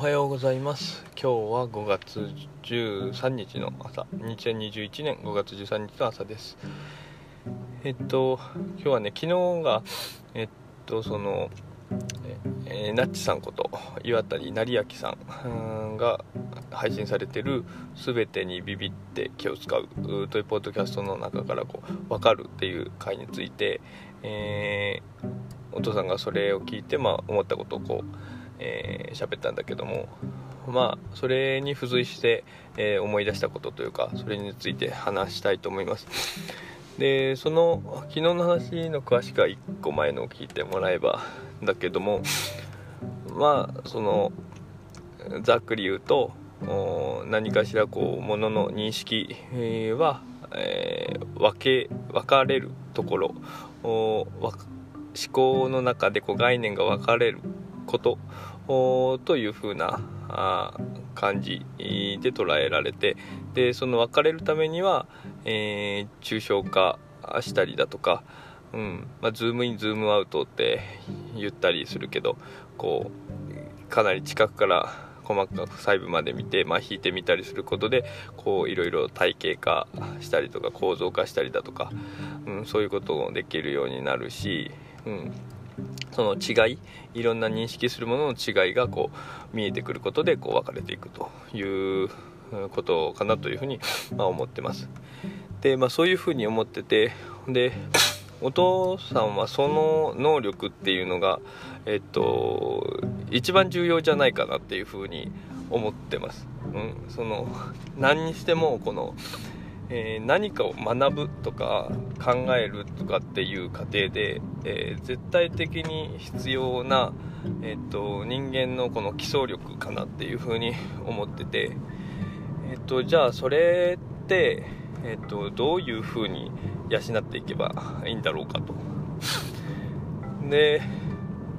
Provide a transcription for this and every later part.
はようございます。今日は5月13日の朝。2021年5月13日の朝です。えっと今日はね昨日がえっとそのえー、ナッチさんこと岩谷成明さんが配信されてる「すべてにビビって気を使う」というポッドキャストの中からこう分かるっていう回について、えー、お父さんがそれを聞いて、まあ、思ったことをこうえー、喋ったんだけどもまあそれに付随して、えー、思い出したことというかそれについて話したいと思います。でその昨日の話の詳しくは1個前のを聞いてもらえばだけどもまあそのざっくり言うと何かしらこうものの認識は、えー、分け分かれるところ思考の中でこう概念が分かれることというふうな感じで捉えられてでその分かれるためには、えー、抽象化したりだとか、うんまあ、ズームインズームアウトって言ったりするけどこうかなり近くから細かく細部まで見て、まあ、引いてみたりすることでこういろいろ体系化したりとか構造化したりだとか、うん、そういうこともできるようになるし、うん、その違いいろんな認識するものの違いがこう見えてくることでこう分かれていくということかなというふうに、まあ、思ってます。で、まあ、そういうふうに思っててでお父さんはその能力っていうのがえっと一番重要じゃないかなっていうふうに思ってます、うん、その何にしてもこのえー、何かを学ぶとか考えるとかっていう過程で、えー、絶対的に必要な、えーと、人間のこの基礎力かなっていうふうに 思ってて、えーと、じゃあそれって、えーと、どういうふうに養っていけばいいんだろうかと。で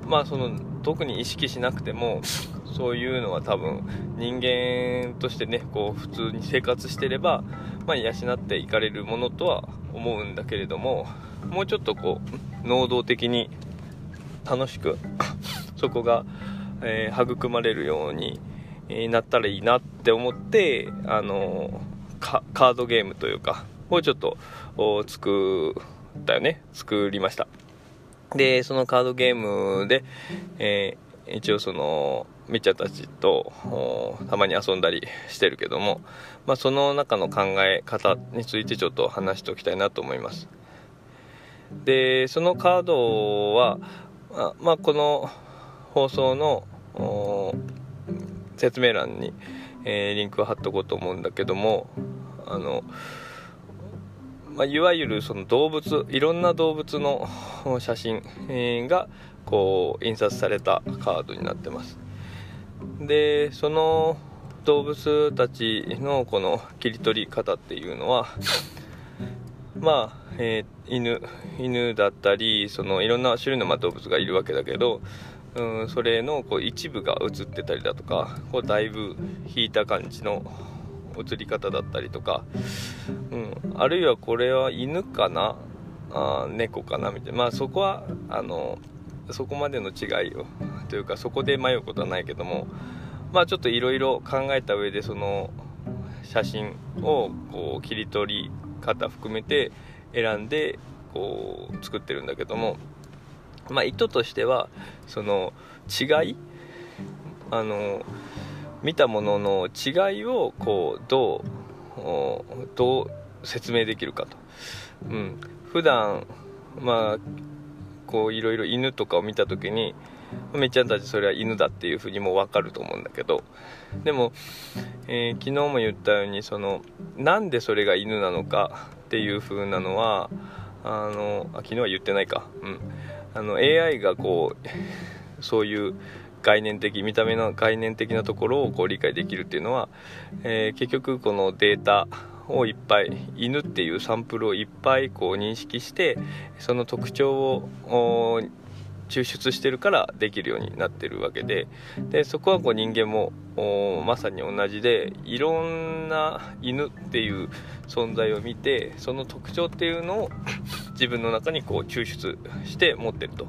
まあその特に意識しなくてもそういうのは多分人間としてねこう普通に生活してればまあ、養っていかれるものとは思うんだけれどももうちょっとこう能動的に楽しく そこが、えー、育まれるようになったらいいなって思ってあのカードゲームというかをちょっと作ったよね。作りました。でそのカードゲームで、えー、一応そのみっちゃたちとたまに遊んだりしてるけども、まあ、その中の考え方についてちょっと話しておきたいなと思います。でそのカードはあ、まあ、この放送の説明欄に、えー、リンクを貼っとこうと思うんだけどもあの、まあ、いわゆるその動物いろんな動物の写真がこう印刷されたカードになってます。でその動物たちのこの切り取り方っていうのは まあ、えー、犬犬だったりそのいろんな種類のま動物がいるわけだけど、うん、それのこう一部が映ってたりだとかこうだいぶ引いた感じの映り方だったりとか、うん、あるいはこれは犬かなあ猫かなみたいな。まあそこはあのそこまでの違いをというかそこで迷うことはないけどもまあちょっといろいろ考えた上でその写真をこう切り取り方含めて選んでこう作ってるんだけどもまあ意図としてはその違いあの見たものの違いをこうどうどう説明できるかと、うん、普段まあこういろいろ犬とかを見た時にめっちゃんたちそれは犬だっていうふうにも分かると思うんだけど。でも、えー、昨日も言ったようにそのなんでそれが犬なのかっていうふうなのはあのあ昨日は言ってないか、うん、あの AI がこう そういう概念的見た目の概念的なところをこう理解できるっていうのは、えー、結局このデータをいっぱい犬っていうサンプルをいっぱいこう認識してその特徴を抽出してるからできるようになってるわけででそこはこう人間もまさに同じでいろんな犬っていう存在を見てその特徴っていうのを 自分の中にこう抽出して持ってると、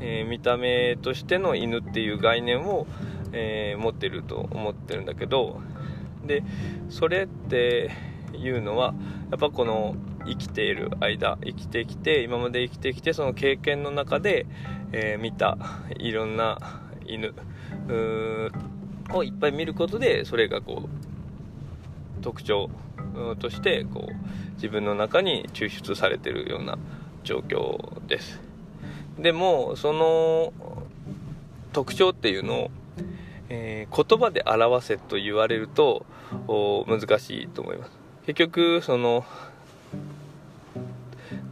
えー、見た目としての犬っていう概念を、えー、持ってると思ってるんだけどでそれっていうのはやっぱこの生きている間生きてきて今まで生きてきてその経験の中で、えー、見たいろんな犬をいっぱい見ることでそれがこう特徴としてこう自分の中に抽出されてるような状況です。でもその特徴っていうのを、えー、言葉で表せと言われると難しいと思います。結局その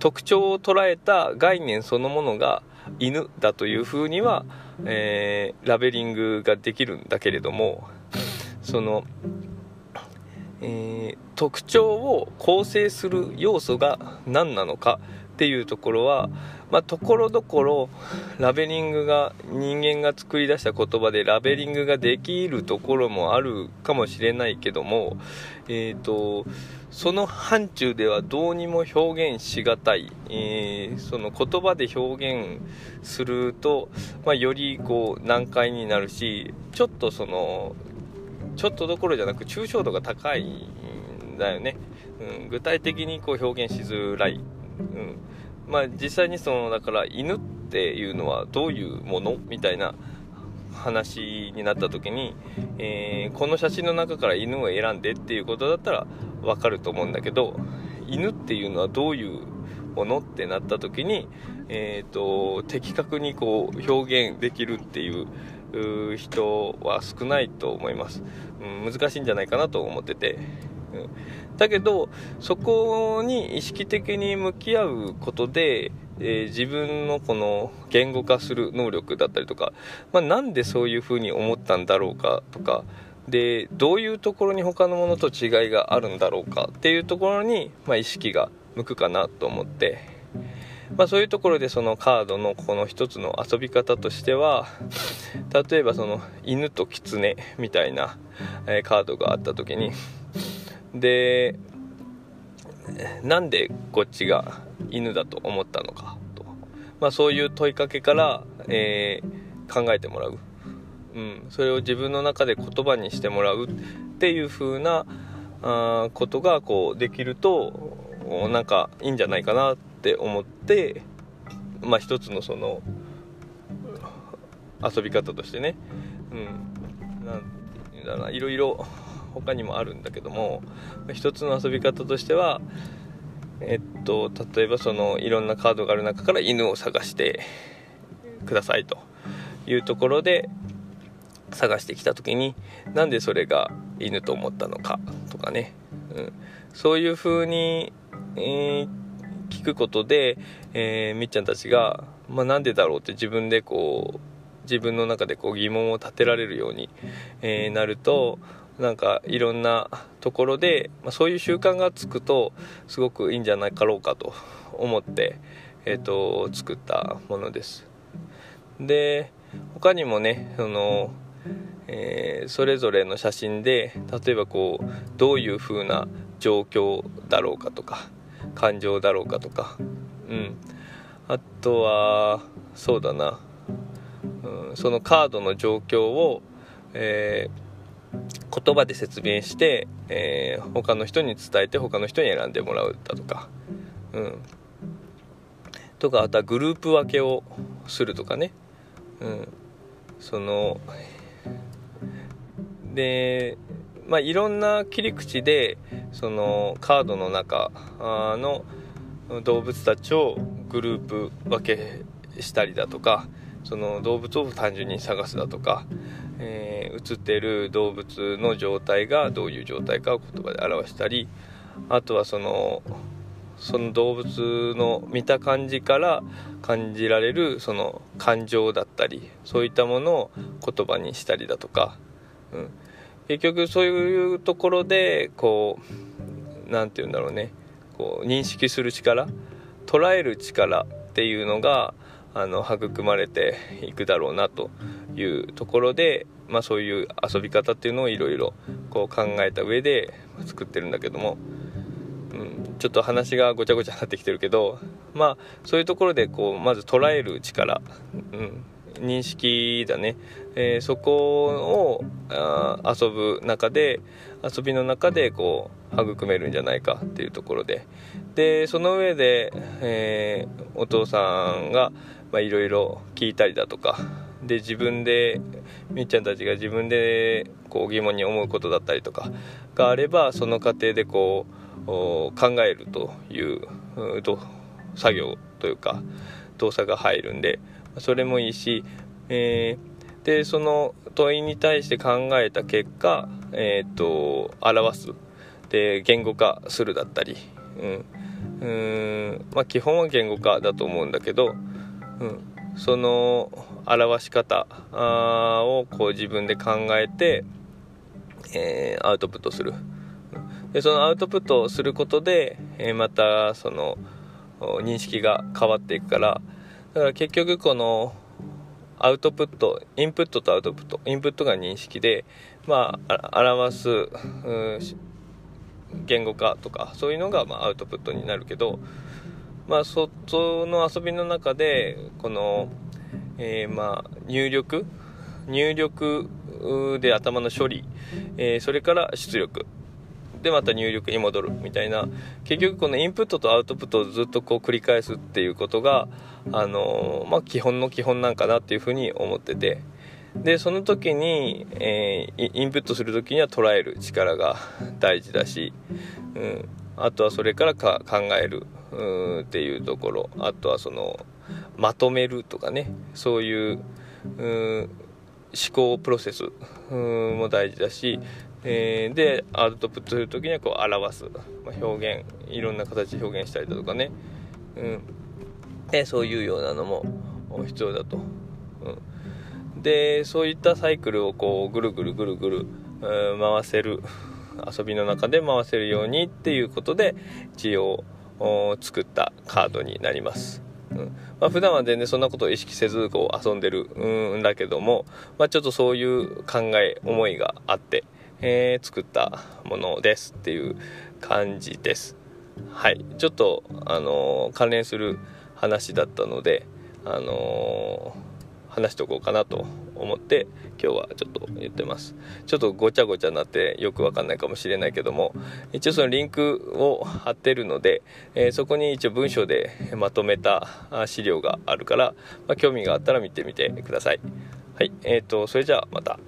特徴を捉えた概念そのものが犬だというふうには、えー、ラベリングができるんだけれどもその、えー、特徴を構成する要素が何なのかっていうところはまところどころラベリングが人間が作り出した言葉でラベリングができるところもあるかもしれないけども、えーと、その範疇ではどうにも表現しがたい、えー、その言葉で表現すると、まあ、よりこう難解になるしちょっとそのちょっとどころじゃなく抽象度が高いんだよね、うん、具体的にこう表現しづらい、うん。まあ、実際にそのだから犬っていうのはどういうものみたいな話になった時に、えー、この写真の中から犬を選んでっていうことだったら分かると思うんだけど犬っていうのはどういうものってなった時に、えーと、的確にこう表現できるっていう人は少ないと思います、うん、難しいんじゃないかなと思ってて、だけどそこに意識的に向き合うことで、えー、自分のこの言語化する能力だったりとか、まあ、なんでそういうふうに思ったんだろうかとかでどういうところに他のものと違いがあるんだろうかっていうところに、まあ、意識が向くかなと思って、まあ、そういうところでそのカードのこの一つの遊び方としては例えばその犬と狐みたいな、えカードがあった時にでなんでこっちが犬だと思ったのかと、まあ、そういう問いかけから、えー、考えてもらう、うん、それを自分の中で言葉にしてもらうっていう風なあことがこうできるとなんかいいんじゃないかなって思ってまあ一つのその遊び方としてね、うん、なんだな。いろいろ他にもあるんだけども一つの遊び方としてはえっと例えばそのいろんなカードがある中から犬を探してくださいと。いうところで探してきた時になんでそれが犬と思ったのかとかね、うん、そういう風に、えー、聞くことで、えー、みっちゃんたちが、まあ、なんでだろうって自分でこう自分の中でこう疑問を立てられるように、えー、なるとなんかいろんなところで、まあ、そういう習慣がつくとすごくいいんじゃないかろうかと思って、えーと、作ったものです。で他にもねその、えー、それぞれの写真で例えばこうどういう風な状況だろうかとか感情だろうかとかうん。あとはそうだな、うん、そのカードの状況を、えー言葉で説明して、えー、他の人に伝えて他の人に選んでもらうだとか、うん、とかあとはグループ分けをするとかね、うん、そのでまあいろんな切り口でそのカードの中の動物たちをグループ分けしたりだとか。その動物を単純に探すだとか、えー、映ってる動物の状態がどういう状態かを言葉で表したりあとはそのその動物の見た感じから感じられるその感情だったりそういったものを言葉にしたりだとか、うん、結局そういうところでこう何て言うんだろうね。こう認識する力捉える力っていうのがあの育まれていくだろうなというところで、まあ、そういう遊び方っていうのをいろいろ考えた上で作ってるんだけども、うん、ちょっと話がごちゃごちゃになってきてるけどまあそういうところでこうまず捉える力、うん認識だね、えー、そこをあ遊ぶ中で遊びの中でこう育めるんじゃないかっていうところで。でその上で、えー、お父さんがいろいろ聞いたりだとか。で自分でみっちゃんたちが自分でこう疑問に思うことだったりとか。があればその過程でこう考えるという作業というか動作が入るんでそれもいいし、えー、でその問いに対して考えた結果、えーと、表す。で言語化するだったり、うん。うん。まあ、基本は言語化だと思うんだけど、うん、その表し方をこう自分で考えて、えー、アウトプットする。でそのアウトプットをすることで、えー、またその認識が変わっていくからだから結局このアウトプットインプットとアウトプットインプットが認識でまあ表す言語化とかそういうのがまあアウトプットになるけどまあそその遊びの中でこの、えー、まあ入力入力で頭の処理、えー、それから出力。でまた入力に戻るみたいな。結局このインプットとアウトプットをずっとこう繰り返すっていうことがあのまあ、基本の基本なんかなっていうふうに思ってて。でその時に、えー、インプットする時には捉える力が大事だし、うん、あとはそれからか考えるっていうところ。あとはそのまとめるとかね。そういう思考プロセスも大事だしえー、でアウトプットする時にはこう表す、まあ、表現いろんな形で表現したりだとかね、うん、そういうようなのも必要だと、うん、でそういったサイクルをこうぐるぐるぐるぐる、うん、回せる遊びの中で回せるようにっていうことで一応作ったカードになります。うん。まあ、普段は全然そんなことを意識せずこう遊んでるんだけども、まあ、ちょっとそういう考え思いがあって、えー、作ったものですっていう感じです。はい。ちょっとあのー、関連する話だったのであのー、話しておこうかなと思って今日はちょっと言ってます。ちょっとごちゃごちゃになってよくわかんないかもしれないけども一応そのリンクを貼ってるので、えー、そこに一応文章でまとめた資料があるから、まあ、興味があったら見てみてください。はい。えーとそれじゃあまた。